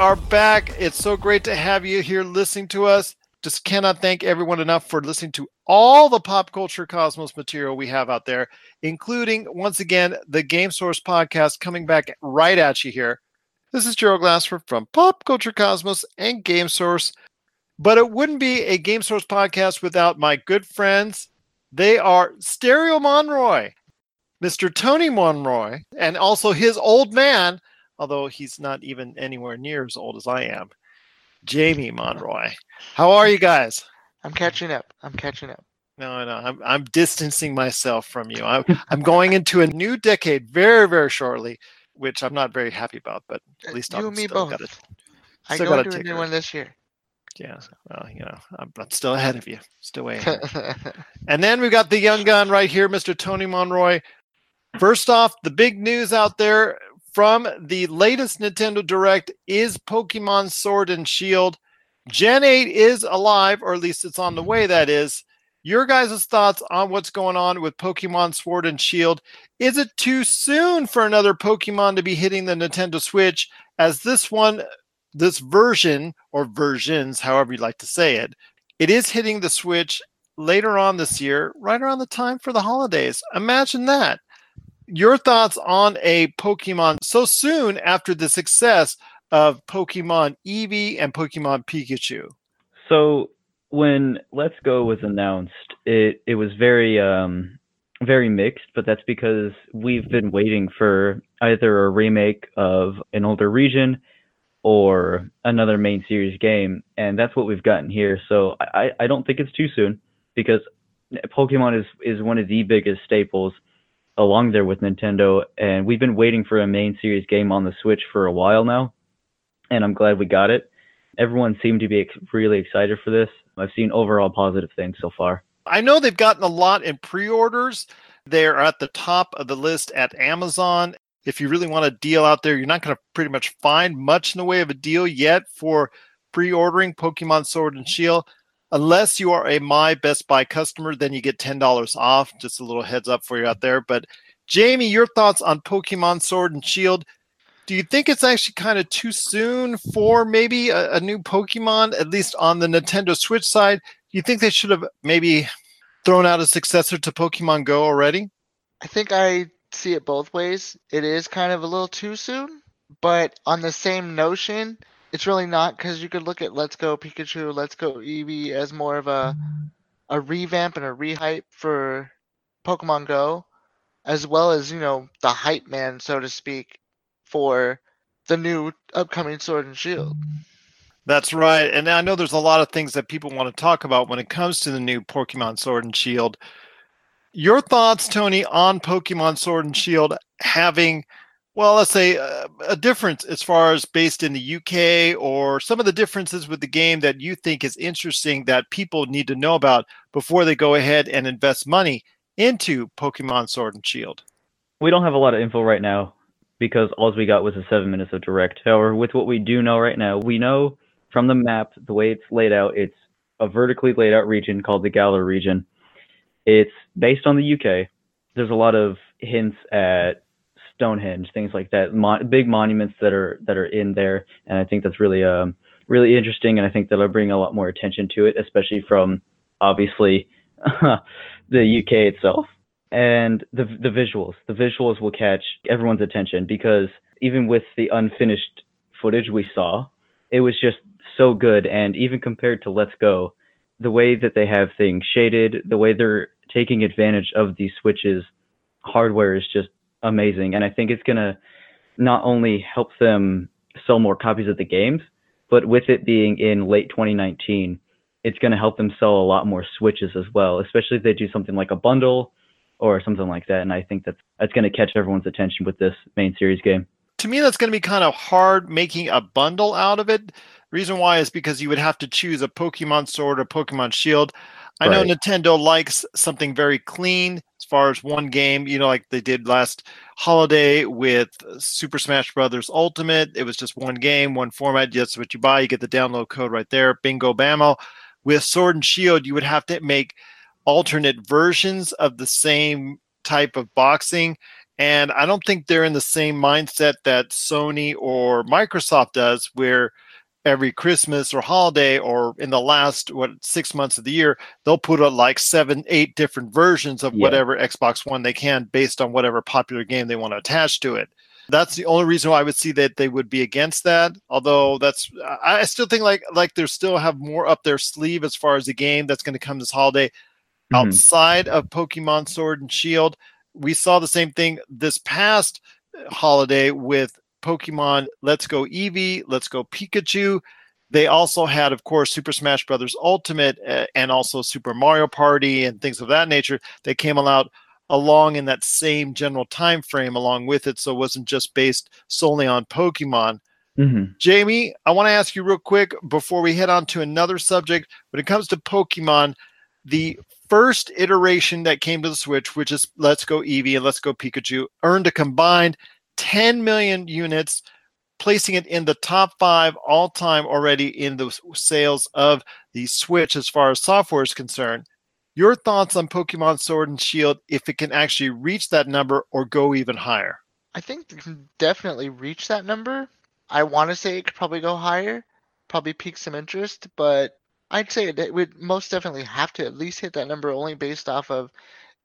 are back. It's so great to have you here listening to us. Just cannot thank everyone enough for listening to all the pop culture cosmos material we have out there, including once again the Game Source podcast coming back right at you here. This is Gerald Glassford from Pop Culture Cosmos and Game Source. But it wouldn't be a Game Source podcast without my good friends. They are Stereo Monroy, Mr. Tony Monroy, and also his old man, although he's not even anywhere near as old as I am, hmm. Jamie Monroy. How are you guys? I'm catching up. I'm catching up. No, no, I'm I'm distancing myself from you. I'm I'm going into a new decade very, very shortly which I'm not very happy about, but at uh, least you I'm me still both. got it. I go into a new one this year. Yeah, well, you know, I'm, I'm still ahead of you, still way ahead. and then we've got the young gun right here, Mr. Tony Monroy. First off, the big news out there from the latest Nintendo Direct is Pokemon Sword and Shield. Gen 8 is alive, or at least it's on the way, that is. Your guys' thoughts on what's going on with Pokemon Sword and Shield. Is it too soon for another Pokemon to be hitting the Nintendo Switch? As this one, this version, or versions, however you like to say it, it is hitting the Switch later on this year, right around the time for the holidays. Imagine that. Your thoughts on a Pokemon so soon after the success of Pokemon Eevee and Pokemon Pikachu? So when Let's Go was announced, it it was very um very mixed, but that's because we've been waiting for either a remake of an older region or another main series game, and that's what we've gotten here. So I, I don't think it's too soon because Pokemon is is one of the biggest staples along there with Nintendo, and we've been waiting for a main series game on the Switch for a while now, and I'm glad we got it. Everyone seemed to be ex- really excited for this. I've seen overall positive things so far. I know they've gotten a lot in pre orders. They're at the top of the list at Amazon. If you really want a deal out there, you're not going to pretty much find much in the way of a deal yet for pre ordering Pokemon Sword and Shield. Unless you are a My Best Buy customer, then you get $10 off. Just a little heads up for you out there. But Jamie, your thoughts on Pokemon Sword and Shield? Do you think it's actually kind of too soon for maybe a, a new Pokemon, at least on the Nintendo Switch side? Do you think they should have maybe thrown out a successor to Pokemon Go already? I think I see it both ways. It is kind of a little too soon, but on the same notion, it's really not because you could look at Let's Go Pikachu, Let's Go Eevee as more of a a revamp and a rehype for Pokemon Go, as well as you know the hype man, so to speak, for the new upcoming Sword and Shield. That's right. And I know there's a lot of things that people want to talk about when it comes to the new Pokemon Sword and Shield. Your thoughts, Tony, on Pokemon Sword and Shield having, well, let's say uh, a difference as far as based in the UK or some of the differences with the game that you think is interesting that people need to know about before they go ahead and invest money into Pokemon Sword and Shield? We don't have a lot of info right now because all we got was the seven minutes of direct. However, with what we do know right now, we know from the map, the way it's laid out, it's a vertically laid out region called the Galar region. It's based on the UK. There's a lot of hints at Stonehenge, things like that, big monuments that are that are in there, and I think that's really um really interesting, and I think that'll bring a lot more attention to it, especially from obviously the UK itself and the the visuals. The visuals will catch everyone's attention because even with the unfinished footage we saw, it was just so good. And even compared to Let's Go, the way that they have things shaded, the way they're taking advantage of these switches hardware is just amazing. And I think it's gonna not only help them sell more copies of the games, but with it being in late 2019, it's gonna help them sell a lot more switches as well, especially if they do something like a bundle or something like that. And I think that's that's going to catch everyone's attention with this main series game. to me that's going to be kind of hard making a bundle out of it reason why is because you would have to choose a pokemon sword or pokemon shield i know nintendo likes something very clean as far as one game you know like they did last holiday with super smash brothers ultimate. It was just one game one format. That's what you buy. You get the download code right there. Bingo bammo. With sword and shield you would have to make alternate versions of the same type of boxing. And I don't think they're in the same mindset that Sony or Microsoft does, where every Christmas or holiday or in the last what six months of the year, they'll put out like seven, eight different versions of Yeah. whatever Xbox One they can based on whatever popular game they want to attach to it. That's the only reason why I would see that they would be against that. Although that's, I still think like like they still have more up their sleeve as far as the game that's going to come this holiday Mhm. outside of Pokemon Sword and Shield. We saw the same thing this past holiday with Pokemon Let's Go Eevee, Let's Go Pikachu. They also had, of course, Super Smash Brothers Ultimate uh, and also Super Mario Party and things of that nature. They came out along in that same general time frame along with it, so it wasn't just based solely on Pokemon. Mhm. Jamie, I want to ask you real quick before we head on to another subject. When it comes to Pokemon, the first iteration that came to the Switch, which is Let's Go Eevee and Let's Go Pikachu, earned a combined 10 million units, placing it in the top five all time already in the sales of the Switch as far as software is concerned. Your thoughts on Pokemon Sword and Shield, if it can actually reach that number or go even higher? I think it can definitely reach that number. I want to say it could probably go higher, probably pique some interest, but I'd say it, would most definitely have to at least hit that number only based off of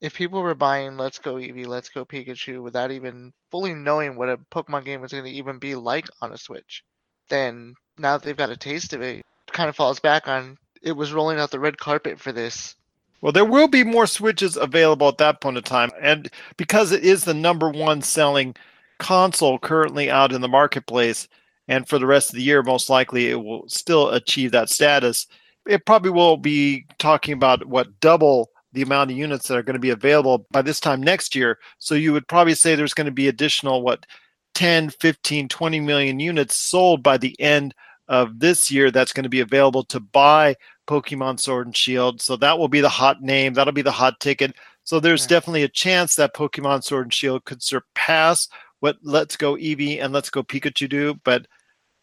if people were buying Let's Go Eevee, Let's Go Pikachu without even fully knowing what a Pokemon game was going to even be like on a Switch, then now that they've got a taste of it, it kind of falls back on it was rolling out the red carpet for this. Well, there will be more Switches available at that point in time. And because it is the number one selling console currently out in the marketplace, and for the rest of the year, most likely it will still achieve that status. It probably will be talking about what double the amount of units that are going to be available by this time next year. So you would probably say there's going to be additional, what, 10, 15, 20 million units sold by the end of this year that's going to be available to buy Pokemon Sword and Shield. So that will be the hot name. That'll be the hot ticket. So there's Yeah. definitely a chance that Pokemon Sword and Shield could surpass what Let's Go Eevee and Let's Go Pikachu do. But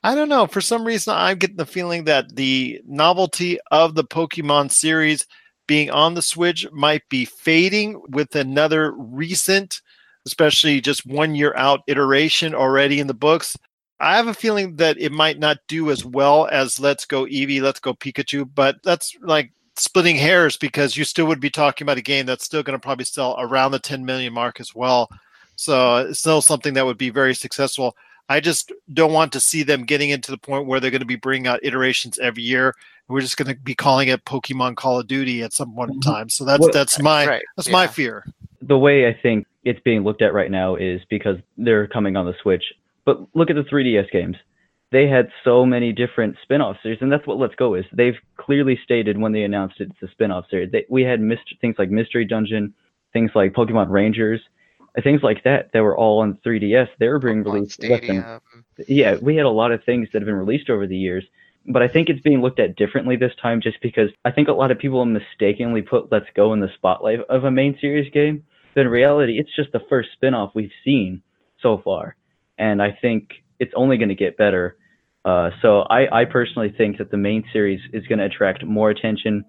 I don't know. For some reason, I'm getting the feeling that the novelty of the Pokemon series being on the Switch might be fading with another recent, especially just one year out iteration already in the books. I have a feeling that it might not do as well as Let's Go Eevee, Let's Go Pikachu, but that's like splitting hairs because you still would be talking about a game that's still going to probably sell around the 10 million mark as well. So it's still something that would be very successful. I just don't want to see them getting into the point where they're going to be bringing out iterations every year. We're just going to be calling it Pokemon Call of Duty at some point in Mhm. time. So that's Well, that's my right, that's my fear. the way I think it's being looked at right now is because they're coming on the Switch. But look at the 3DS games. They had so many different spin-off series, and that's what Let's Go is. They've clearly stated when they announced it's a spin-off series. They, we had myst- things like Mystery Dungeon, things like Pokemon Rangers, things like that that were all on 3DS. They were being Pokemon released than yeah, we had a lot of things that have been released over the years, but I think it's being looked at differently this time just because I think a lot of people mistakenly put Let's Go in the spotlight of a main series game. But in reality, it's just the first spin-off we've seen so far, and I think it's only going to get better. Uh, so I, I personally think that the main series is going to attract more attention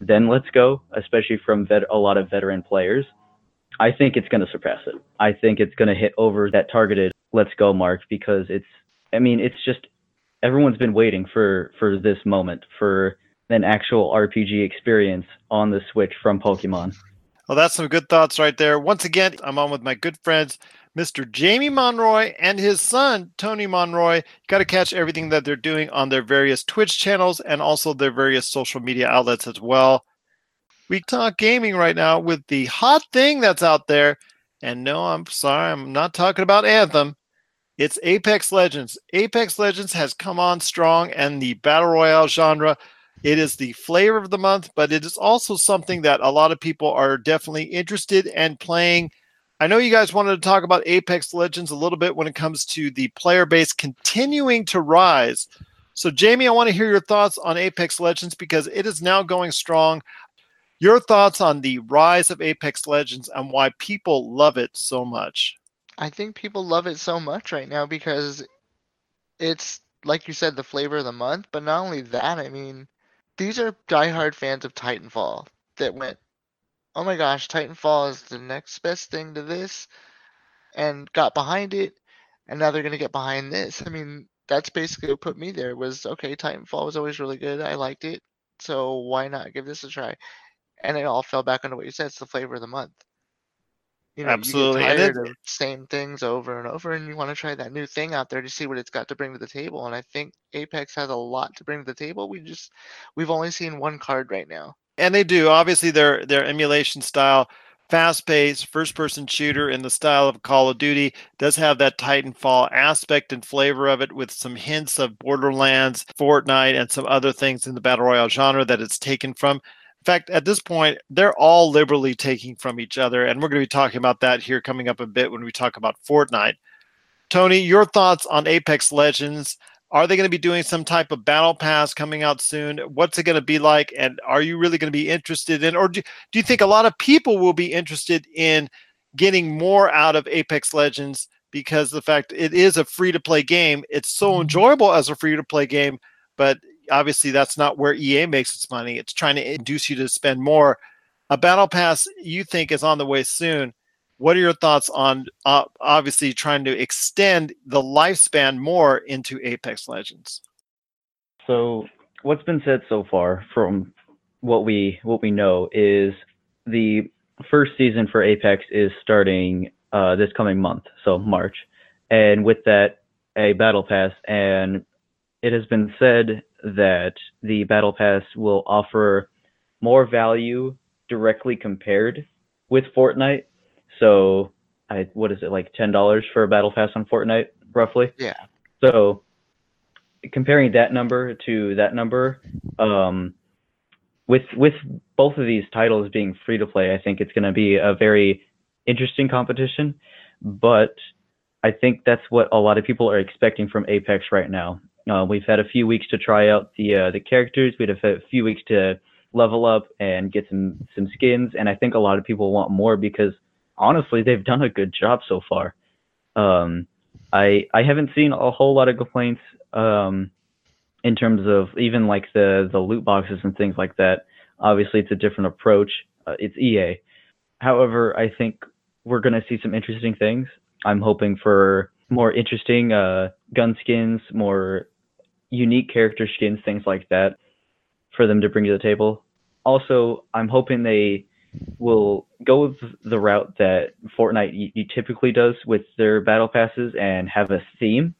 than Let's Go, especially from vet- a lot of veteran players. I think it's going to surpass it. I think it's going to hit over that targeted Let's Go mark because it's. I mean, it's just everyone's been waiting for for this moment for an actual RPG experience on the Switch from Pokemon. Well, that's some good thoughts right there. Once again, I'm on with my good friends, Mr. Jamie Monroy and his son, Tony Monroy. You got to catch everything that they're doing on their various Twitch channels and also their various social media outlets as well. We talk gaming right now with the hot thing that's out there. And no, I'm sorry, I'm not talking about Anthem. It's Apex Legends. Apex Legends has come on strong and the battle royale genre it is the flavor of the month, but it is also something that a lot of people are definitely interested and playing. I know you guys wanted to talk about Apex Legends a little bit when it comes to the player base continuing to rise. So, Jamie, I want to hear your thoughts on Apex Legends because it is now going strong. Your thoughts on the rise of Apex Legends and why people love it so much. I think people love it so much right now because it's like you said, the flavor of the month. But not only that, I mean, these are diehard fans of Titanfall that went, "Oh my gosh, Titanfall is the next best thing to this." and got behind it, and now they're gonna get behind this. I mean, that's basically what put me there. Was okay. Titanfall was always really good. I liked it, so why not give this a try? And it all fell back onto what you said. It's the flavor of the month. You know, Absolutely, you get tired of same things over and over, and you want to try that new thing out there to see what it's got to bring to the table. And I think Apex has a lot to bring to the table. We just we've only seen one card right now. and they do obviously their their emulation style fast paced first person shooter in the style of call of duty does have that titanfall aspect and flavor of it with some hints of borderlands fortnite and some other things in the battle royale genre that it's taken from fact at this point they're all liberally taking from each other and we're going to be talking about that here coming up a bit when we talk about fortnite tony your thoughts on apex legends are they going to be doing some type of battle pass coming out soon? What's it going to be like? And are you really going to be interested in, or do, do you think a lot of people will be interested in getting more out of Apex Legends because the fact it is a free to play game? It's so mm-hmm. enjoyable as a free to play game, but obviously that's not where EA makes its money. It's trying to induce you to spend more. A battle pass you think is on the way soon what are your thoughts on uh, obviously trying to extend the lifespan more into apex legends So what's been said so far from what we what we know is the first season for Apex is starting uh, this coming month, so March, and with that a battle pass, and it has been said that the battle pass will offer more value directly compared with Fortnite. So I what is it like ten dollars for a battle pass on Fortnite roughly? Yeah. So comparing that number to that number, um, with with both of these titles being free to play, I think it's going to be a very interesting competition. But I think that's what a lot of people are expecting from Apex right now. Uh, we've had a few weeks to try out the uh, the characters. We've had a few weeks to level up and get some some skins, and I think a lot of people want more because honestly, they've done a good job so far. Um, I I haven't seen a whole lot of complaints um, in terms of even like the the loot boxes and things like that. Obviously, it's a different approach. Uh, it's EA. However, I think we're to see some interesting things. I'm hoping for more interesting uh, gun skins, more unique character skins, things like that, for them to bring to the table. Also, I'm hoping they will go with the route that Fortnite y- y- typically does with their battle passes and have a theme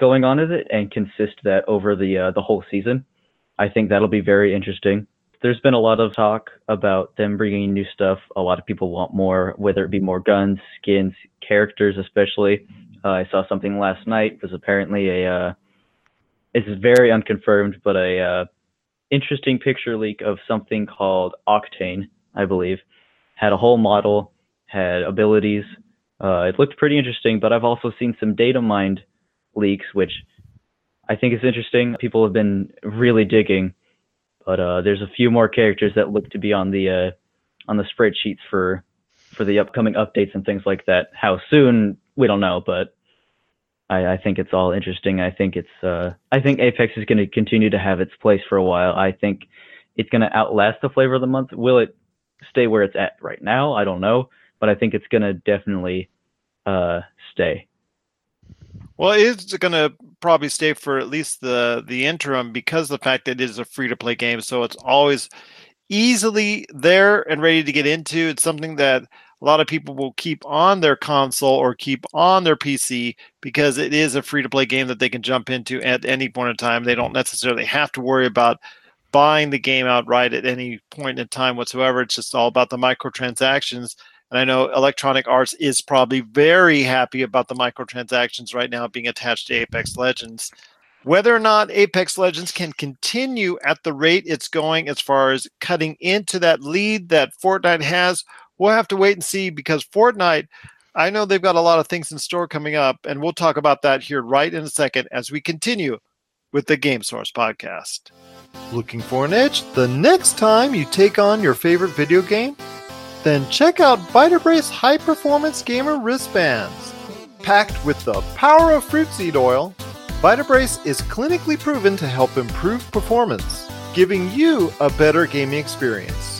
going on with it and consist that over the uh, the whole season. I think that'll be very interesting. There's been a lot of talk about them bringing new stuff. A lot of people want more, whether it be more guns, skins, characters, especially. Uh, I saw something last night. It was apparently a uh, it's very unconfirmed, but a uh, interesting picture leak of something called Octane, I believe. Had a whole model, had abilities. Uh, it looked pretty interesting, but I've also seen some data mined leaks, which I think is interesting. People have been really digging, but uh, there's a few more characters that look to be on the uh, on the spreadsheets for for the upcoming updates and things like that. How soon we don't know, but I, I think it's all interesting. I think it's uh, I think Apex is going to continue to have its place for a while. I think it's going to outlast the flavor of the month. Will it stay where it's at right now? I don't know, but I think it's going to definitely uh, stay. well it's going to probably stay for at least the the interim because the fact that it is a free to play game so it's always easily there and ready to get into it's something that a lot of people will keep on their console or keep on their PC because it is a free to play game that they can jump into at any point in time. They don't necessarily have to worry about buying the game outright at any point in time whatsoever. It's just all about the microtransactions. And I know Electronic Arts is probably very happy about the microtransactions right now being attached to Apex Legends. Whether or not Apex Legends can continue at the rate it's going as far as cutting into that lead that Fortnite has, we'll have to wait and see because Fortnite, I know they've got a lot of things in store coming up, and we'll talk about that here right in a second as we continue with the Game Source podcast. Looking for an edge the next time you take on your favorite video game? Then check out Vitabrace High Performance Gamer Wristbands. Packed with the power of fruit seed oil, Vitabrace is clinically proven to help improve performance, giving you a better gaming experience.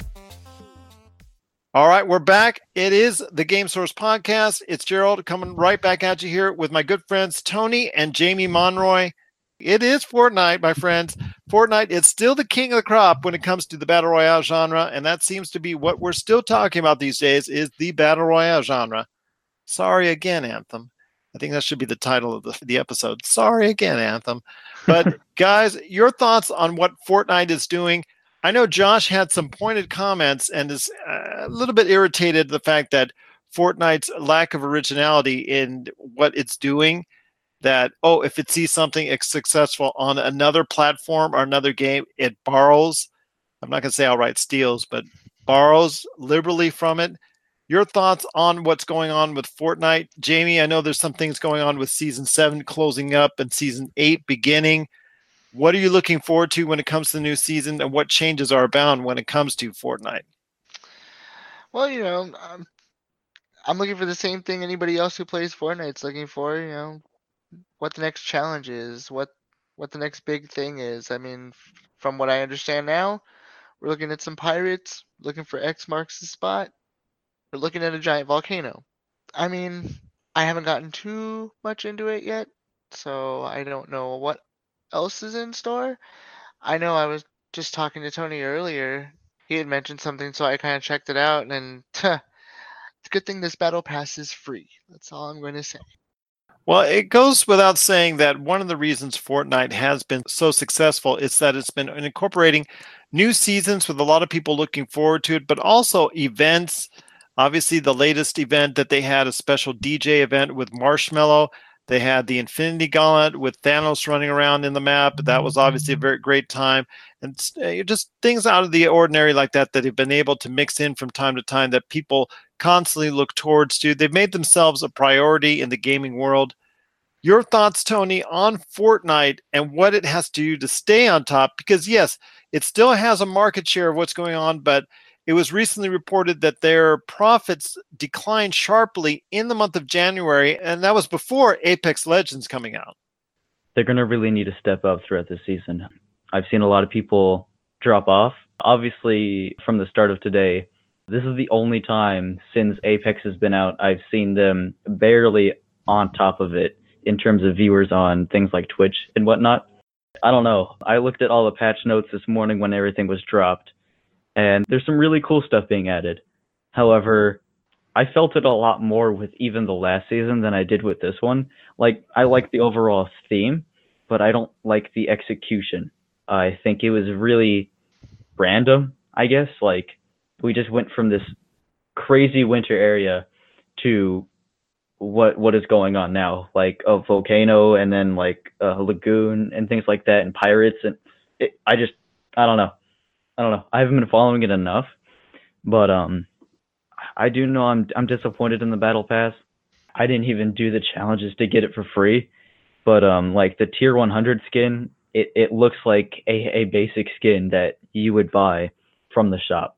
All right, we're back. It is the Game Source podcast. It's Gerald coming right back at you here with my good friends Tony and Jamie Monroy. It is Fortnite, my friends. Fortnite is still the king of the crop when it comes to the battle royale genre, and that seems to be what we're still talking about these days is the battle royale genre. Sorry again, Anthem. I think that should be the title of the, the episode. Sorry again, Anthem. But guys, your thoughts on what Fortnite is doing? I know Josh had some pointed comments and is uh, a little bit irritated the fact that Fortnite's lack of originality in what it's doing. That oh, if it sees something it's successful on another platform or another game, it borrows. I'm not going to say outright steals, but borrows liberally from it. Your thoughts on what's going on with Fortnite, Jamie? I know there's some things going on with season seven closing up and season eight beginning. What are you looking forward to when it comes to the new season, and what changes are abound when it comes to Fortnite? Well, you know, I'm, I'm looking for the same thing anybody else who plays Fortnite's looking for. You know, what the next challenge is, what what the next big thing is. I mean, from what I understand now, we're looking at some pirates, looking for X marks the spot. We're looking at a giant volcano. I mean, I haven't gotten too much into it yet, so I don't know what else is in store. I know I was just talking to Tony earlier. He had mentioned something, so I kind of checked it out, and it's a good thing this battle pass is free. That's all I'm going to say. Well, it goes without saying that one of the reasons Fortnite has been so successful is that it's been incorporating new seasons with a lot of people looking forward to it, but also events. Obviously, the latest event that they had a special DJ event with Marshmello. They had the Infinity Gauntlet with Thanos running around in the map. That was obviously a very great time. And uh, just things out of the ordinary like that that have been able to mix in from time to time that people constantly look towards to. They've made themselves a priority in the gaming world. Your thoughts, Tony, on Fortnite and what it has to do to stay on top? Because, yes, it still has a market share of what's going on, but it was recently reported that their profits declined sharply in the month of January, and that was before Apex Legends coming out. They're going to really need to step up throughout the season. I've seen a lot of people drop off. Obviously, from the start of today, this is the only time since Apex has been out I've seen them barely on top of it in terms of viewers on things like Twitch and whatnot. I don't know. I looked at all the patch notes this morning when everything was dropped, and there's some really cool stuff being added. However, I felt it a lot more with even the last season than I did with this one. Like, I like the overall theme, but I don't like the execution. I think it was really random, I guess. Like, we just went from this crazy winter area to what what is going on now, like a volcano and then like a lagoon and things like that, and pirates and it, I just I don't know, I don't know. I haven't been following it enough, but um, I do know I'm I'm disappointed in the battle pass. I didn't even do the challenges to get it for free, but um, like the tier 100 skin, it it looks like a a basic skin that you would buy from the shop.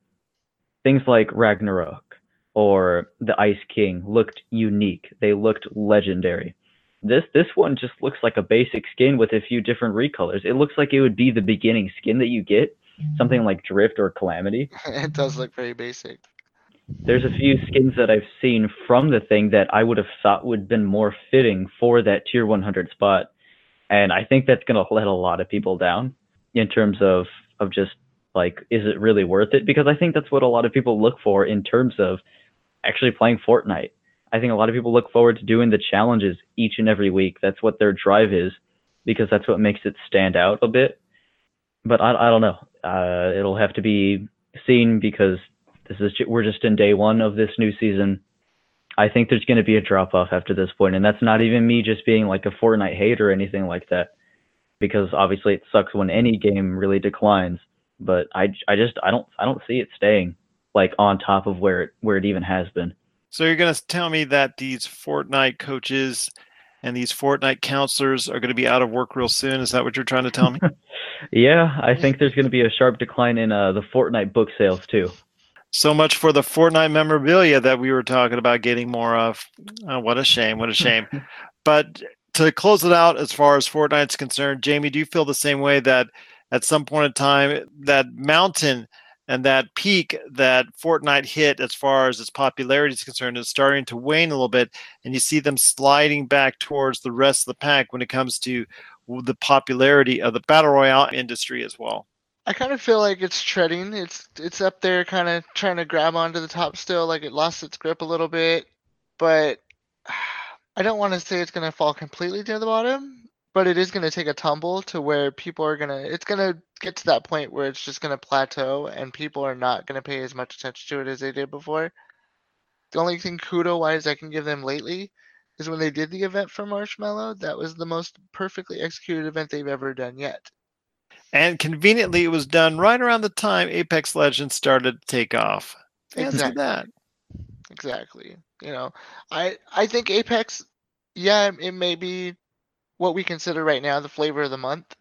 Things like Ragnarok or the Ice King looked unique. They looked legendary. This this one just looks like a basic skin with a few different recolors. It looks like it would be the beginning skin that you get, something like Drift or Calamity. it does look very basic. There's a few skins that I've seen from the thing that I would have thought would have been more fitting for that tier 100 spot, and I think that's gonna let a lot of people down in terms of of just like is it really worth it? Because I think that's what a lot of people look for in terms of actually playing Fortnite. I think a lot of people look forward to doing the challenges each and every week. That's what their drive is because that's what makes it stand out a bit. But I, I don't know. Uh, it'll have to be seen because this is we're just in day one of this new season. I think there's going to be a drop off after this point, and that's not even me just being like a Fortnite hater or anything like that. Because obviously it sucks when any game really declines, but I, I just I don't I don't see it staying. like on top of where it where it even has been. So you're going to tell me that these Fortnite coaches and these Fortnite counselors are going to be out of work real soon? Is that what you're trying to tell me? yeah, I think there's going to be a sharp decline in uh, the Fortnite book sales too. So much for the Fortnite memorabilia that we were talking about getting more of. Oh, what a shame! What a shame! but to close it out, as far as Fortnite's concerned, Jamie, do you feel the same way that at some point in time that mountain and that peak that Fortnite hit as far as its popularity is concerned is starting to wane a little bit, and you see them sliding back towards the rest of the pack when it comes to the popularity of the battle royale industry as well. I kind of feel like it's treading. It's it's up there, kind of trying to grab onto the top still. Like it lost its grip a little bit, but I don't want to say it's going to fall completely to the bottom but it is going to take a tumble to where people are going to it's going to get to that point where it's just going to plateau and people are not going to pay as much attention to it as they did before. The only thing kudo wise i can give them lately is when they did the event for Marshmello that was the most perfectly executed event they've ever done yet. And conveniently it was done right around the time apex legends started to take off. Exactly that. exactly you know. I i think apex yeah it may be what we consider right now the flavor of the month.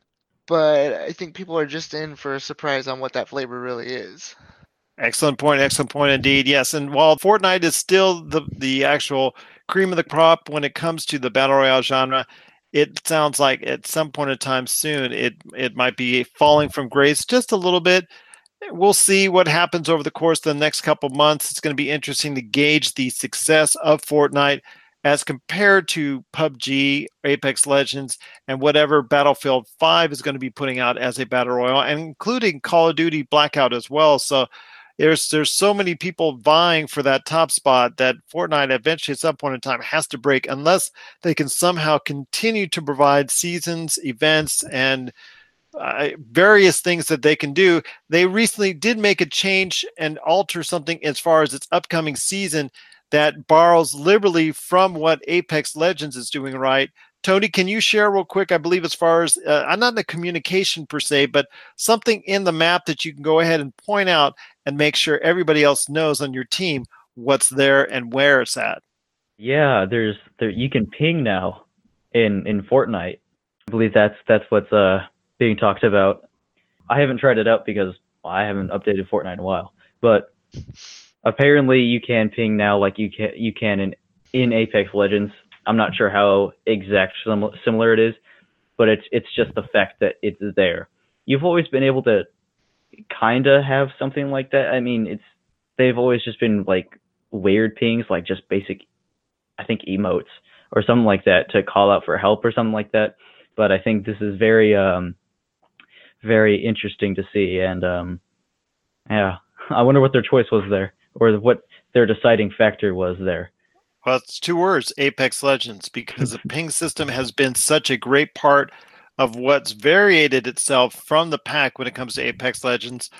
But I think people are just in for a surprise on what that flavor really is. Excellent point. Excellent point indeed. Yes, and while Fortnite is still the the actual cream of the crop when it comes to the battle royale genre, it sounds like at some point in time soon it it might be falling from grace just a little bit. We'll see what happens over the course of the next couple months. It's going to be interesting to gauge the success of Fortnite as compared to PUBG, Apex Legends, and whatever Battlefield 5 is going to be putting out as a battle royale, and including Call of Duty Blackout as well. So there's there's so many people vying for that top spot that Fortnite eventually at some point in time has to break unless they can somehow continue to provide seasons, events, and uh, various things that they can do. They recently did make a change and alter something as far as its upcoming season that borrows liberally from what Apex Legends is doing right. Tony, can you share real quick? I believe as far as uh, I'm not in the communication per se, but something in the map that you can go ahead and point out and make sure everybody else knows on your team what's there and where it's at. Yeah, there's there you can ping now in in Fortnite. I believe that's that's what's uh being talked about. I haven't tried it out because I haven't updated Fortnite in a while, but apparently you can ping now like you can you can in in Apex Legends. I'm not sure how exact sim- similar it is, but it's it's just the fact that it's there. You've always been able to kind of have something like that. I mean, it's they've always just been like weird pings, like just basic, I think emotes or something like that to call out for help or something like that. But I think this is very um very interesting to see, and um yeah, I wonder what their choice was there or what their deciding factor was there? Well, it's two words Apex Legends, because the ping system has been such a great part of what's variated itself from the pack when it comes to Apex Legends.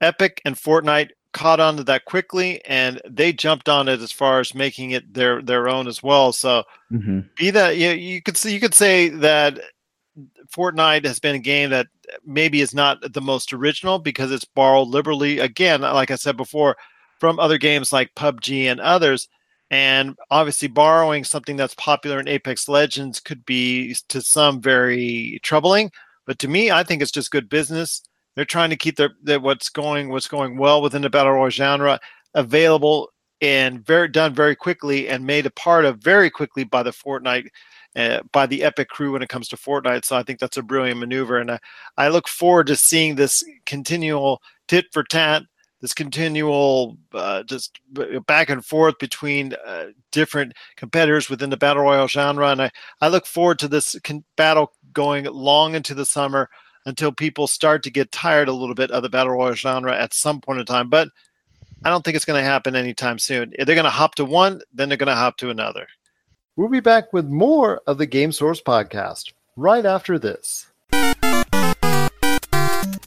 Epic and Fortnite caught on to that quickly and they jumped on it as far as making it their their own as well. So mm-hmm. be that you, you could see you could say that Fortnite has been a game that maybe is not the most original because it's borrowed liberally again, like I said before, from other games like PUBG and others. And obviously, borrowing something that's popular in Apex Legends could be to some very troubling. But to me, I think it's just good business. They're trying to keep their, their what's going what's going well within the battle royale genre available and very done very quickly and made a part of very quickly by the Fortnite uh, by the Epic crew when it comes to Fortnite. So I think that's a brilliant maneuver, and I, I look forward to seeing this continual tit for tat this continual uh, just back and forth between uh, different competitors within the battle royale genre and i, I look forward to this con- battle going long into the summer until people start to get tired a little bit of the battle royale genre at some point in time but i don't think it's going to happen anytime soon. If they're going to hop to one then they're going to hop to another. We'll be back with more of the game source podcast right after this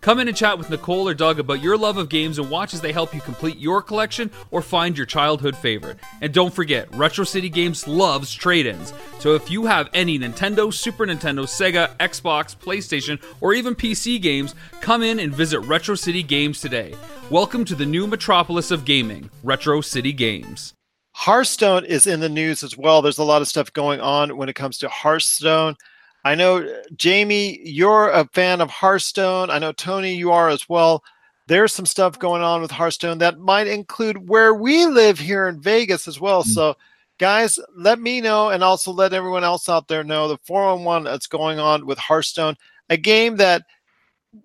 Come in and chat with Nicole or Doug about your love of games and watch as they help you complete your collection or find your childhood favorite. And don't forget, Retro City Games loves trade ins. So if you have any Nintendo, Super Nintendo, Sega, Xbox, PlayStation, or even PC games, come in and visit Retro City Games today. Welcome to the new metropolis of gaming, Retro City Games. Hearthstone is in the news as well. There's a lot of stuff going on when it comes to Hearthstone. I know, Jamie, you're a fan of Hearthstone. I know, Tony, you are as well. There's some stuff going on with Hearthstone that might include where we live here in Vegas as well. Mm-hmm. So, guys, let me know and also let everyone else out there know the 411 that's going on with Hearthstone, a game that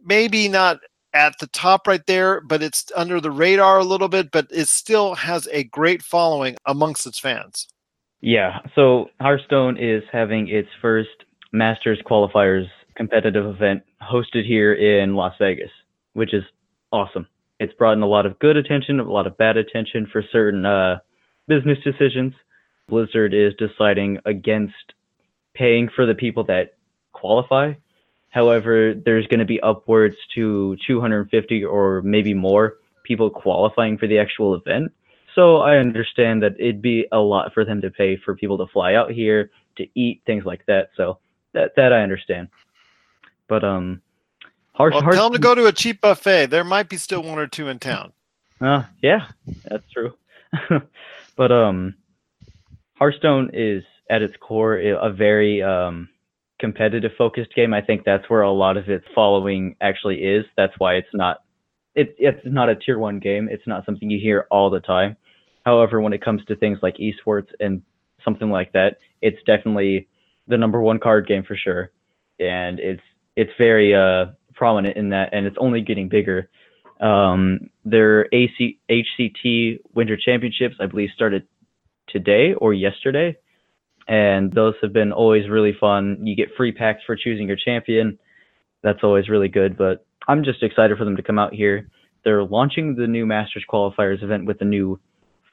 maybe not at the top right there, but it's under the radar a little bit, but it still has a great following amongst its fans. Yeah, so Hearthstone is having its first Masters qualifiers competitive event hosted here in Las Vegas, which is awesome. It's brought in a lot of good attention, a lot of bad attention for certain uh, business decisions. Blizzard is deciding against paying for the people that qualify. However, there's going to be upwards to 250 or maybe more people qualifying for the actual event. So I understand that it'd be a lot for them to pay for people to fly out here to eat things like that. So that that I understand. But um, Hearth, Well, tell them to go to a cheap buffet. There might be still one or two in town. Uh, yeah, that's true. but um, Hearthstone is at its core a a very um competitive focused game. I think that's where a lot of its following actually is. That's why it's not it, it's not a tier one game. It's not something you hear all the time. However, when it comes to things like esports and something like that, it's definitely the number one card game for sure. And it's it's very uh prominent in that and it's only getting bigger. Um, their AC, HCT Winter Championships, I believe, started today or yesterday, and those have been always really fun. You get free packs for choosing your champion. That's always really good. But I'm just excited for them to come out here. They're launching the new Masters qualifiers event with a new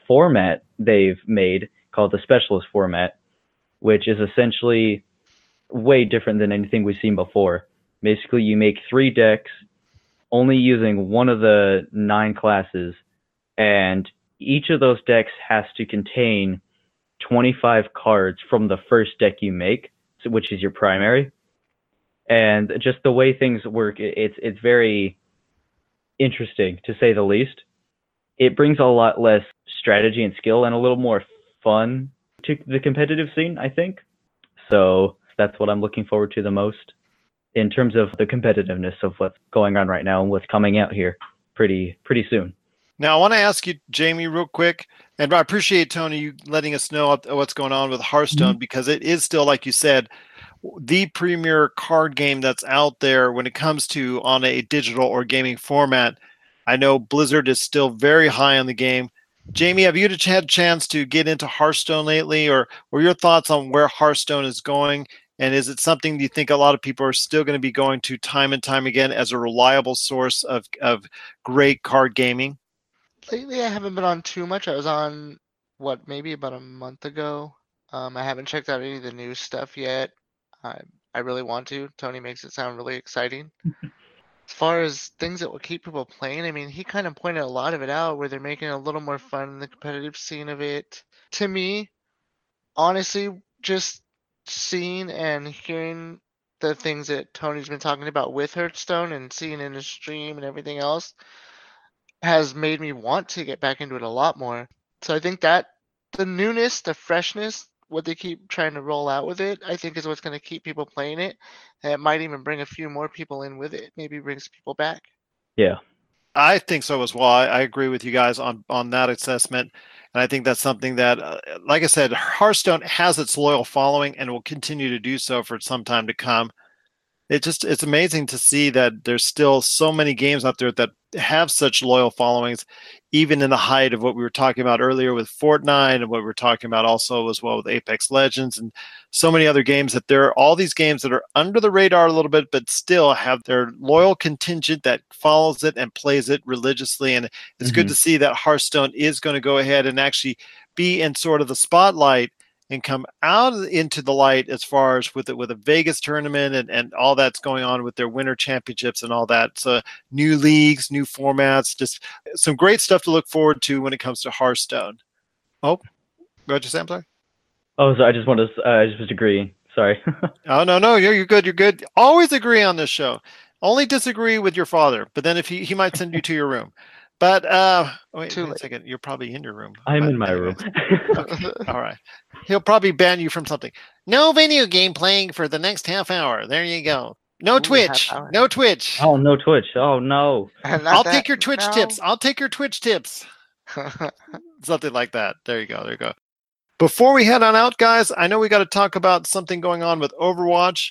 format they've made called the Specialist format, which is essentially way different than anything we've seen before. Basically, you make three decks only using one of the nine classes, and each of those decks has to contain 25 cards from the first deck you make, which is your primary. And just the way things work, it's it's very interesting to say the least. It brings a lot less strategy and skill and a little more fun to the competitive scene, I think. So that's what I'm looking forward to the most in terms of the competitiveness of what's going on right now and what's coming out here pretty pretty soon. Now, I want to ask you, Jamie, real quick, and I appreciate Tony you letting us know what's going on with Hearthstone mm-hmm. because it is still, like you said, the premier card game that's out there when it comes to on a digital or gaming format. I know Blizzard is still very high on the game. Jamie, have you had a chance to get into Hearthstone lately, or are your thoughts on where Hearthstone is going? And is it something you think a lot of people are still going to be going to time and time again as a reliable source of, of great card gaming? Lately, I haven't been on too much. I was on what maybe about a month ago. Um, I haven't checked out any of the new stuff yet. I I really want to. Tony makes it sound really exciting. Far as things that will keep people playing, I mean, he kind of pointed a lot of it out where they're making it a little more fun in the competitive scene of it. To me, honestly, just seeing and hearing the things that Tony's been talking about with Hearthstone and seeing in the stream and everything else has made me want to get back into it a lot more. So I think that the newness, the freshness, what they keep trying to roll out with it, I think is what's going to keep people playing it. And it might even bring a few more people in with it. Maybe brings people back. Yeah. I think so as well. I, I agree with you guys on on that assessment, and I think that's something that, uh, like I said, Hearthstone has its loyal following and will continue to do so for some time to come. It just it's amazing to see that there's still so many games out there that have such loyal followings, even in the height of what we were talking about earlier with Fortnite and what we were talking about also as well with Apex Legends and so many other games that there are all these games that are under the radar a little bit, but still have their loyal contingent that follows it and plays it religiously. And it's good Mhm. to see that Hearthstone is going to go ahead and actually be in sort of the spotlight and come out into the light as far as with it with a Vegas tournament and, and all that's going on with their winter championships and all that. So new leagues, new formats, just some great stuff to look forward to when it comes to Hearthstone. Oh, go ahead, Sam. Sorry. Oh, so I just want to. Uh, I just was agreeing. Sorry. oh no, no, you're you're good. You're good. Always agree on this show. Only disagree with your father, but then if he he might send you to your room. But uh, wait, wait a second. You're probably in your room. I'm in my room. Okay, All right. He'll probably ban you from something. No video game playing for the next half hour. There you go. No Ooh, Twitch. No Twitch. oh no, Twitch. Oh no. I'll that- take your Twitch no. tips. I'll take your Twitch tips. Something like that. There you go. There you go. Before we head on out, guys, I know we got to talk about something going on with Overwatch.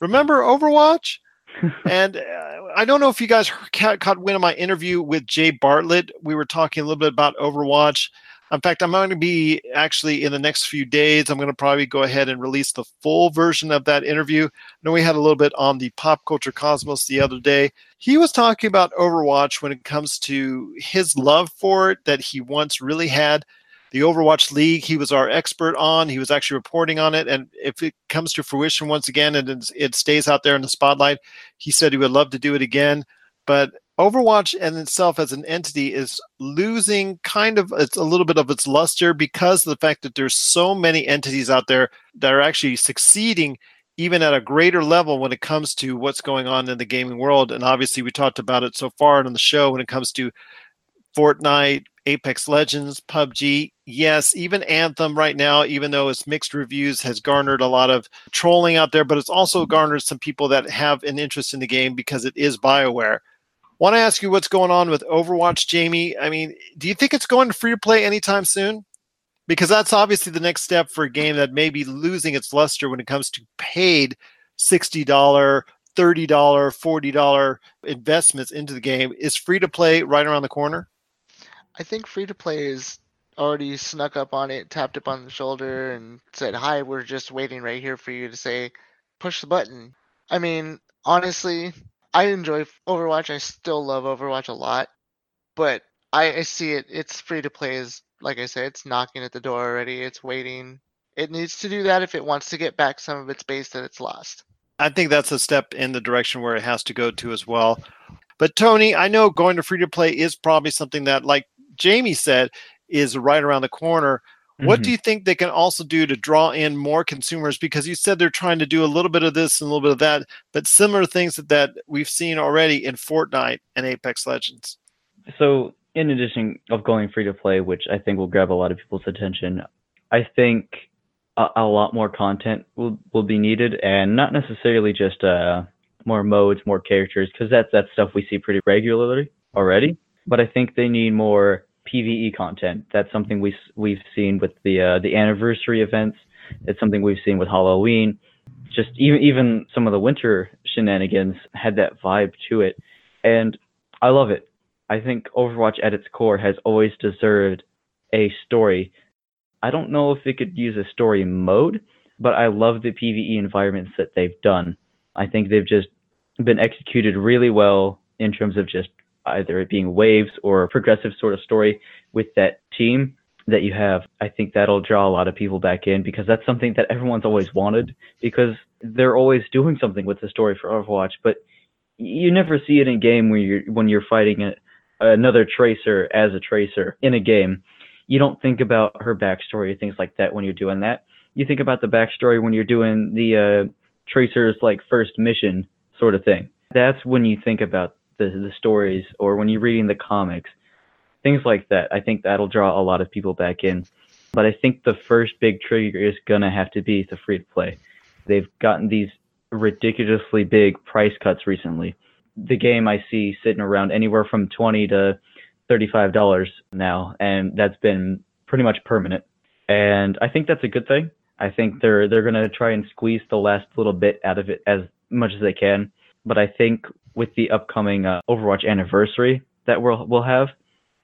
Remember Overwatch? and uh, I don't know if you guys caught wind of my interview with Jay Bartlett. We were talking a little bit about Overwatch. In fact, I'm going to be actually in the next few days. I'm going to probably go ahead and release the full version of that interview. I know we had a little bit on the Pop Culture Cosmos the other day. He was talking about Overwatch when it comes to his love for it that he once really had. The Overwatch League, he was our expert on. He was actually reporting on it. And if it comes to fruition once again and it stays out there in the spotlight, he said he would love to do it again. But Overwatch in itself as an entity is losing kind of it's a little bit of its luster because of the fact that there's so many entities out there that are actually succeeding even at a greater level when it comes to what's going on in the gaming world. And obviously, we talked about it so far on the show when it comes to Fortnite, Apex Legends, PUBG. Yes, even Anthem right now, even though it's mixed reviews, has garnered a lot of trolling out there, but it's also garnered some people that have an interest in the game because it is BioWare. Want to ask you what's going on with Overwatch, Jamie? I mean, do you think it's going to free to play anytime soon? Because that's obviously the next step for a game that may be losing its luster when it comes to paid $60, $30, $40 investments into the game. Is free to play right around the corner? I think free to play is already snuck up on it, tapped up on the shoulder, and said, "Hi, we're just waiting right here for you to say, push the button." I mean, honestly, I enjoy Overwatch. I still love Overwatch a lot, but I, I see it. It's free to play. Is like I said, it's knocking at the door already. It's waiting. It needs to do that if it wants to get back some of its base that it's lost. I think that's a step in the direction where it has to go to as well. But Tony, I know going to free to play is probably something that, like Jamie said, is right around the corner. What Mhm. do you think they can also do to draw in more consumers? Because you said they're trying to do a little bit of this and a little bit of that, but similar things that, that we've seen already in Fortnite and Apex Legends. So, in addition of going free to play, which I think will grab a lot of people's attention, I think a, a lot more content will, will be needed, and not necessarily just uh, more modes, more characters, because that's that stuff we see pretty regularly already. But I think they need more PVE content. That's something we we've seen with the uh, the anniversary events. It's something we've seen with Halloween. Just even even some of the winter shenanigans had that vibe to it, and I love it. I think Overwatch at its core has always deserved a story. I don't know if it could use a story mode, but I love the PvE environments that they've done. I think they've just been executed really well in terms of just either it being waves or a progressive sort of story with that team that you have. I think that'll draw a lot of people back in because that's something that everyone's always wanted because they're always doing something with the story for Overwatch, but you never see it in game when you're when you're fighting a, another tracer as a tracer in a game. You don't think about her backstory or things like that when you're doing that. You think about the backstory when you're doing the uh, tracer's like first mission sort of thing. That's when you think about the the stories or when you're reading the comics, things like that. I think that'll draw a lot of people back in. But I think the first big trigger is gonna have to be the free to play. They've gotten these ridiculously big price cuts recently. The game I see sitting around anywhere from twenty to thirty-five dollars now, and that's been pretty much permanent. And I think that's a good thing. I think they're they're gonna try and squeeze the last little bit out of it as much as they can. But I think with the upcoming uh, Overwatch anniversary that we'll we'll have,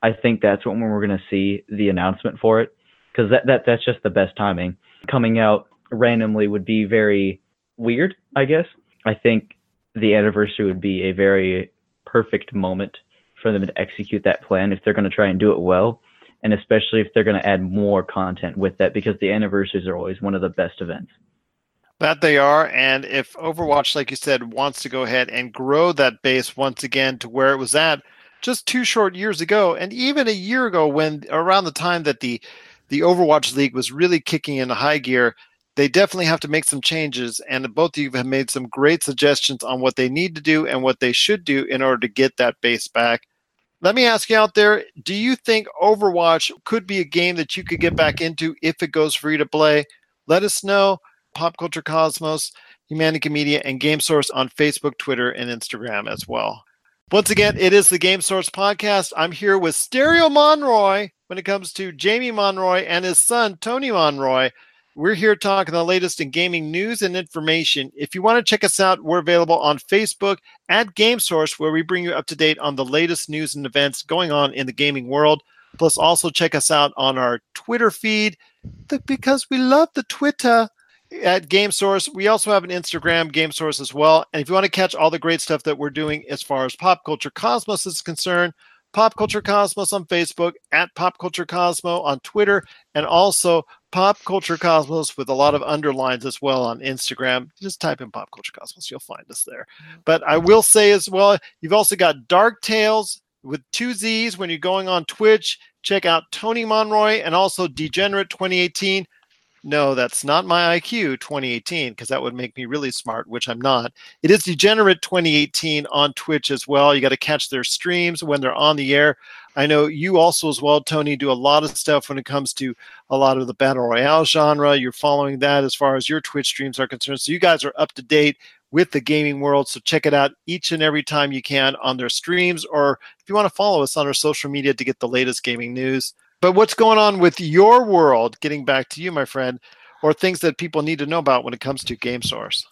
I think that's when we're gonna see the announcement for it, because that, that that's just the best timing. Coming out randomly would be very weird, I guess. I think the anniversary would be a very perfect moment for them to execute that plan if they're going to try and do it well and especially if they're going to add more content with that because the anniversaries are always one of the best events. That they are. And if Overwatch, like you said, wants to go ahead and grow that base once again to where it was at just two short years ago, and even a year ago, when around the time that the the Overwatch League was really kicking into high gear, they definitely have to make some changes. And both of you have made some great suggestions on what they need to do and what they should do in order to get that base back. Let me ask you out there do you think Overwatch could be a game that you could get back into if it goes free to play? Let us know. Pop Culture Cosmos, Humanica Media, and Game Source on Facebook, Twitter, and Instagram as well. Once again, it is the Game Source podcast. I'm here with Stereo Monroy when it comes to Jamie Monroy and his son, Tony Monroy. We're here talking the latest in gaming news and information. If you want to check us out, we're available on Facebook at Game Source, where we bring you up to date on the latest news and events going on in the gaming world. Plus, also check us out on our Twitter feed because we love the Twitter at Game Source. We also have an Instagram, Game Source, as well. And if you want to catch all the great stuff that we're doing as far as Pop Culture Cosmos is concerned, Pop Culture Cosmos on Facebook, at Pop Culture Cosmo on Twitter, and also Pop Culture Cosmos with a lot of underlines as well on Instagram. Just type in Pop Culture Cosmos, you'll find us there. But I will say as well, you've also got Dark Tales with two Z's when you're going on Twitch. Check out Tony Monroy and also Degenerate 2018 no, that's not my IQ 2018 because that would make me really smart, which I'm not. It is Degenerate 2018 on Twitch as well. You got to catch their streams when they're on the air. I know you also, as well, Tony, do a lot of stuff when it comes to a lot of the battle royale genre. You're following that as far as your Twitch streams are concerned. So you guys are up to date with the gaming world. So check it out each and every time you can on their streams, or if you want to follow us on our social media to get the latest gaming news. But what's going on with your world? Getting back to you, my friend, or things that people need to know about when it comes to Game Source.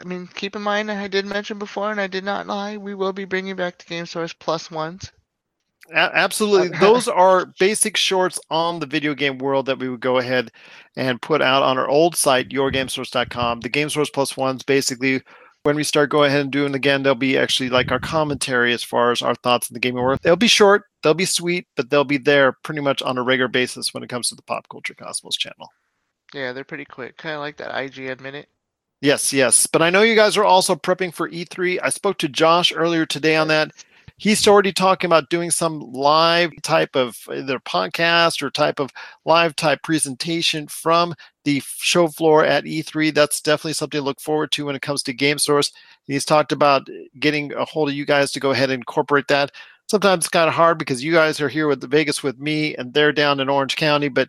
I mean, keep in mind, I did mention before, and I did not lie. We will be bringing back the Game Source Plus ones. A- absolutely, uh, those are basic shorts on the video game world that we would go ahead and put out on our old site, yourgamesource.com. The Game Source Plus ones basically when we start going ahead and doing again, they'll be actually like our commentary as far as our thoughts in the gaming world. They'll be short, they'll be sweet, but they'll be there pretty much on a regular basis when it comes to the Pop Culture Cosmos channel. Yeah, they're pretty quick. Kind of like that IGN minute. Yes, yes. But I know you guys are also prepping for E3. I spoke to Josh earlier today on that he's already talking about doing some live type of either podcast or type of live type presentation from the show floor at E3. That's definitely something to look forward to when it comes to Game Source. He's talked about getting a hold of you guys to go ahead and incorporate that. Sometimes it's kind of hard because you guys are here with the Vegas with me and they're down in Orange County, but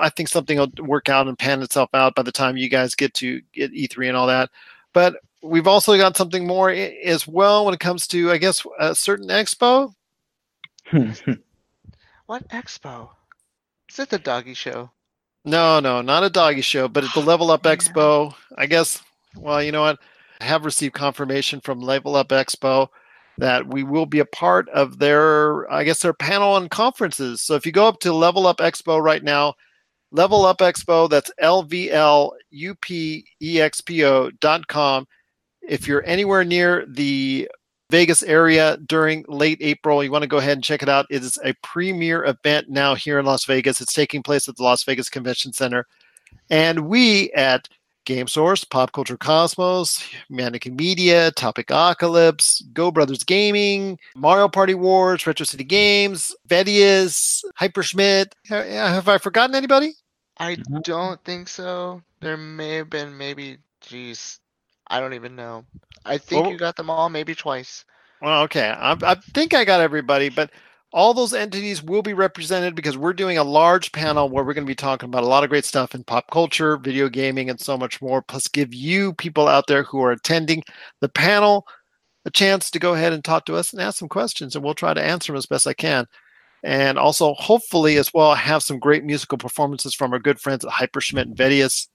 I think something will work out and pan itself out by the time you guys get to get E3 and all that. But we've also got something more as well when it comes to, I guess, a certain expo. what expo? Is it the doggy show? No, no, not a doggy show, but at the Level Up Expo. I guess. Well, you know what? I have received confirmation from Level Up Expo that we will be a part of their, I guess, their panel and conferences. So if you go up to Level Up Expo right now, Level Up Expo, that's L V L U P E X P O dot com if you're anywhere near the Vegas area during late April, you want to go ahead and check it out. It is a premier event now here in Las Vegas. It's taking place at the Las Vegas Convention Center. And we at Game Source, Pop Culture Cosmos, Mannequin Media, Topic Apocalypse, Go Brothers Gaming, Mario Party Wars, Retro City Games, Vedius, Hyperschmidt. Have I forgotten anybody? I mm-hmm. don't think so. There may have been maybe, geez, I don't even know. I think well, you got them all, maybe twice. Well, okay. I, I think I got everybody, but all those entities will be represented because we're doing a large panel where we're going to be talking about a lot of great stuff in pop culture, video gaming, and so much more. Plus, give you people out there who are attending the panel a chance to go ahead and talk to us and ask some questions, and we'll try to answer them as best I can. And also, hopefully, as well, have some great musical performances from our good friends at Hyperschmidt and Vedius.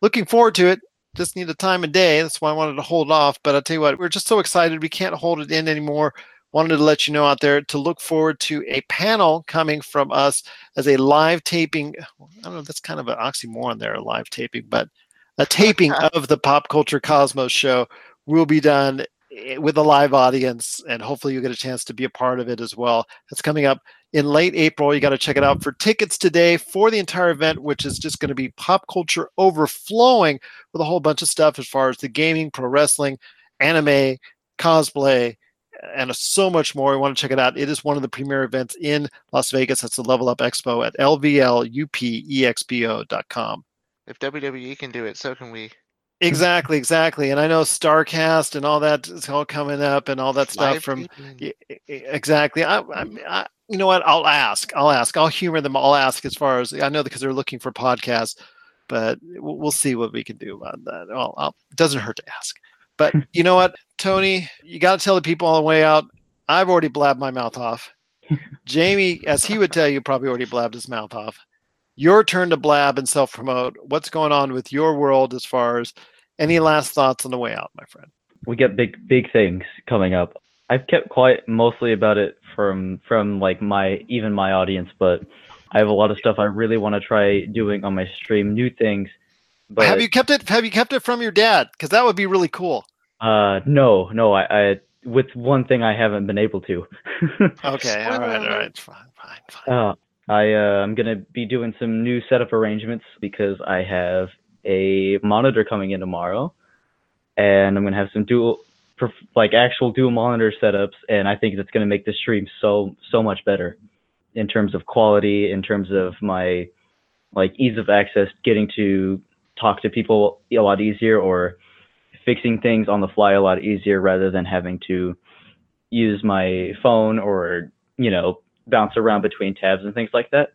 Looking forward to it just need a time of day. That's why I wanted to hold off. But I'll tell you what, we're just so excited. We can't hold it in anymore. Wanted to let you know out there to look forward to a panel coming from us as a live taping. I don't know, that's kind of an oxymoron there, a live taping, but a taping of the Pop Culture Cosmos show will be done eh, with a live audience, and hopefully you'll get a chance to be a part of it as well. That's coming up in late April. You got to check it out for tickets today for the entire event, which is just going to be pop culture overflowing with a whole bunch of stuff as far as the gaming, pro wrestling, anime, cosplay, and so much more. We want to check it out. It is one of the premier events in Las Vegas. That's the Level Up Expo at lvlupexpo.com. If WWE can do it, so can we. Exactly, exactly. And I know Starcast and all that is all coming up and all that stuff Live from exactly. I, I, I, you know what? I'll ask. I'll ask. I'll humor them. I'll ask as far as I know because they're looking for podcasts, but we'll, we'll see what we can do about that. Well, I'll, it doesn't hurt to ask. But you know what, Tony? You got to tell the people on the way out. I've already blabbed my mouth off. Jamie, as he would tell you, probably already blabbed his mouth off. Your turn to blab and self promote. What's going on with your world as far as any last thoughts on the way out, my friend? we got big big things coming up. I've kept quiet mostly about it from from like my even my audience, but I have a lot of stuff I really want to try doing on my stream, new things. But have you kept it? Have you kept it from your dad? Because that would be really cool. Uh no, no, I, I with one thing I haven't been able to. Okay, all Spoiler right, all alert. right, fine, fine, fine. Uh, I uh, I'm gonna be doing some new setup arrangements because I have a monitor coming in tomorrow, and I'm gonna have some dual, perf- like actual dual monitor setups, and I think that's gonna make the stream so so much better in terms of quality, in terms of my like ease of access, getting to talk to people a lot easier, or fixing things on the fly a lot easier rather than having to use my phone or you know bounce around between tabs and things like that.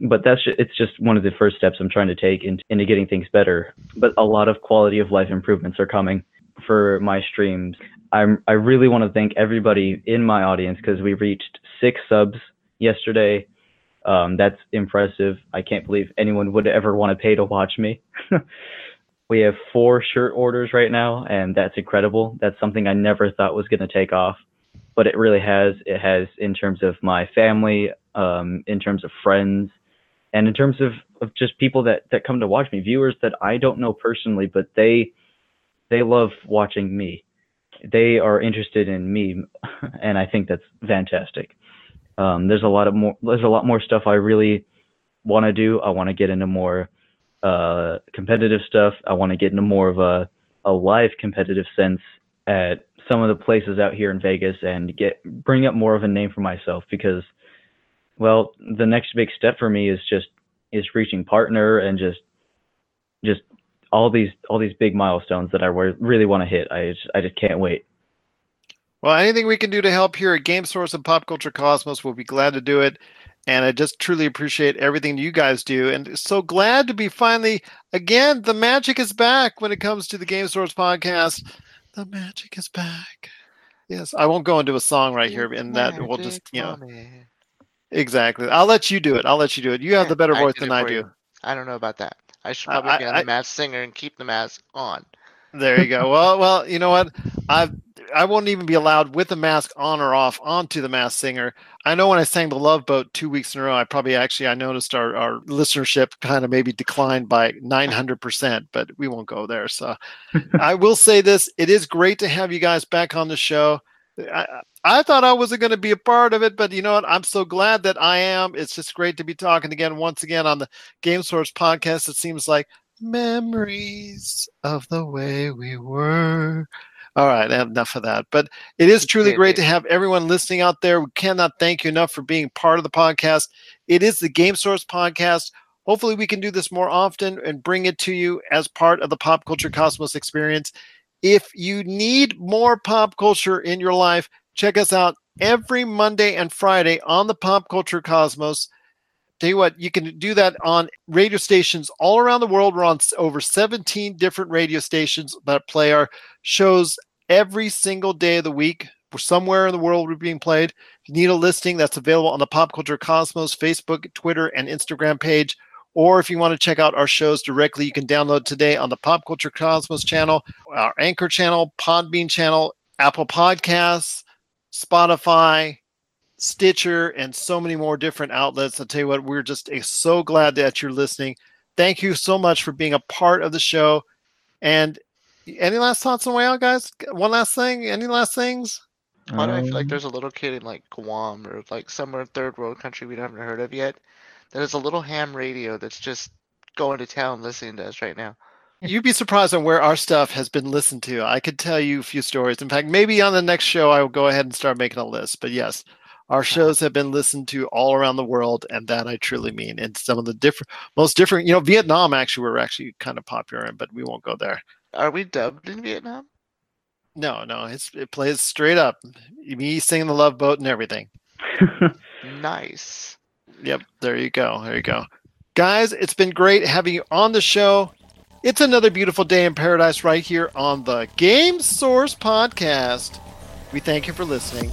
But that's ju- it's just one of the first steps I'm trying to take in, into getting things better. But a lot of quality of life improvements are coming for my streams. I'm I really want to thank everybody in my audience because we reached six subs yesterday. Um, that's impressive. I can't believe anyone would ever want to pay to watch me. we have four shirt orders right now, and that's incredible. That's something I never thought was going to take off but it really has. It has in terms of my family, um, in terms of friends, and in terms of, of just people that, that come to watch me, viewers that I don't know personally, but they they love watching me. They are interested in me, and I think that's fantastic. Um, there's a lot of more. There's a lot more stuff I really want to do. I want to get into more uh, competitive stuff. I want to get into more of a a live competitive sense at some of the places out here in Vegas and get bring up more of a name for myself because well the next big step for me is just is reaching partner and just just all these all these big milestones that I really want to hit I just, I just can't wait Well, anything we can do to help here at Game Source and Pop Culture Cosmos, we'll be glad to do it. And I just truly appreciate everything you guys do. And so glad to be finally, again, the magic is back when it comes to the Game Source podcast. The magic is back. Yes, I won't go into a song right here, and that we'll just, you know, exactly. I'll let you do it. I'll let you do it. You have the better voice than I do. you. I don't know about that. I should probably I- get on I- the masked singer and keep the mask on. There you go. well, well, you know what? I I won't even be allowed with the mask on or off onto the mask singer. I know when I sang the Love Boat two weeks in a row, I probably actually I noticed our our listenership kind of maybe declined by nine hundred percent, but we won't go there. So I will say this: it is great to have you guys back on the show. I, I thought I wasn't going to be a part of it, but you know what? I'm so glad that I am. It's just great to be talking again, once again, on the Game Source podcast. It seems like memories of the way we were. All right, enough of that. But it is truly great to have everyone listening out there. We cannot thank you enough for being part of the podcast. It is the Game Source podcast. Hopefully, we can do this more often and bring it to you as part of the Pop Culture Cosmos experience. If you need more pop culture in your life, check us out every Monday and Friday on the Pop Culture Cosmos. Tell you what, you can do that on radio stations all around the world. We're on over 17 different radio stations that play our shows every single day of the week. We're somewhere in the world we're being played. If you need a listing, that's available on the Pop Culture Cosmos Facebook, Twitter, and Instagram page. Or if you want to check out our shows directly, you can download today on the Pop Culture Cosmos channel, our Anchor channel, Podbean channel, Apple Podcasts, Spotify, Stitcher, and so many more different outlets. I'll tell you what, we're just so glad that you're listening. Thank you so much for being a part of the show. And Any last thoughts on the way out, guys? One last thing. Any last things? Why do I feel like Um, there's a little kid in like Guam or like somewhere third world country we haven't heard of yet that has a little ham radio that's just going to town listening to us right now. You'd be surprised on where our stuff has been listened to. I could tell you a few stories. In fact, maybe on the next show, I will go ahead and start making a list. But yes, our shows have been listened to all around the world, and that I truly mean. And some of the different, most different, you know, Vietnam actually we're actually kind of popular in, but we won't go there. Are we dubbed in Vietnam? No, no, it's it plays straight up. Me singing the Love Boat and everything. Nice. Yep, there you go. There you go. Guys, it's been great having you on the show. It's another beautiful day in paradise right here on the Game Source podcast. We thank you for listening.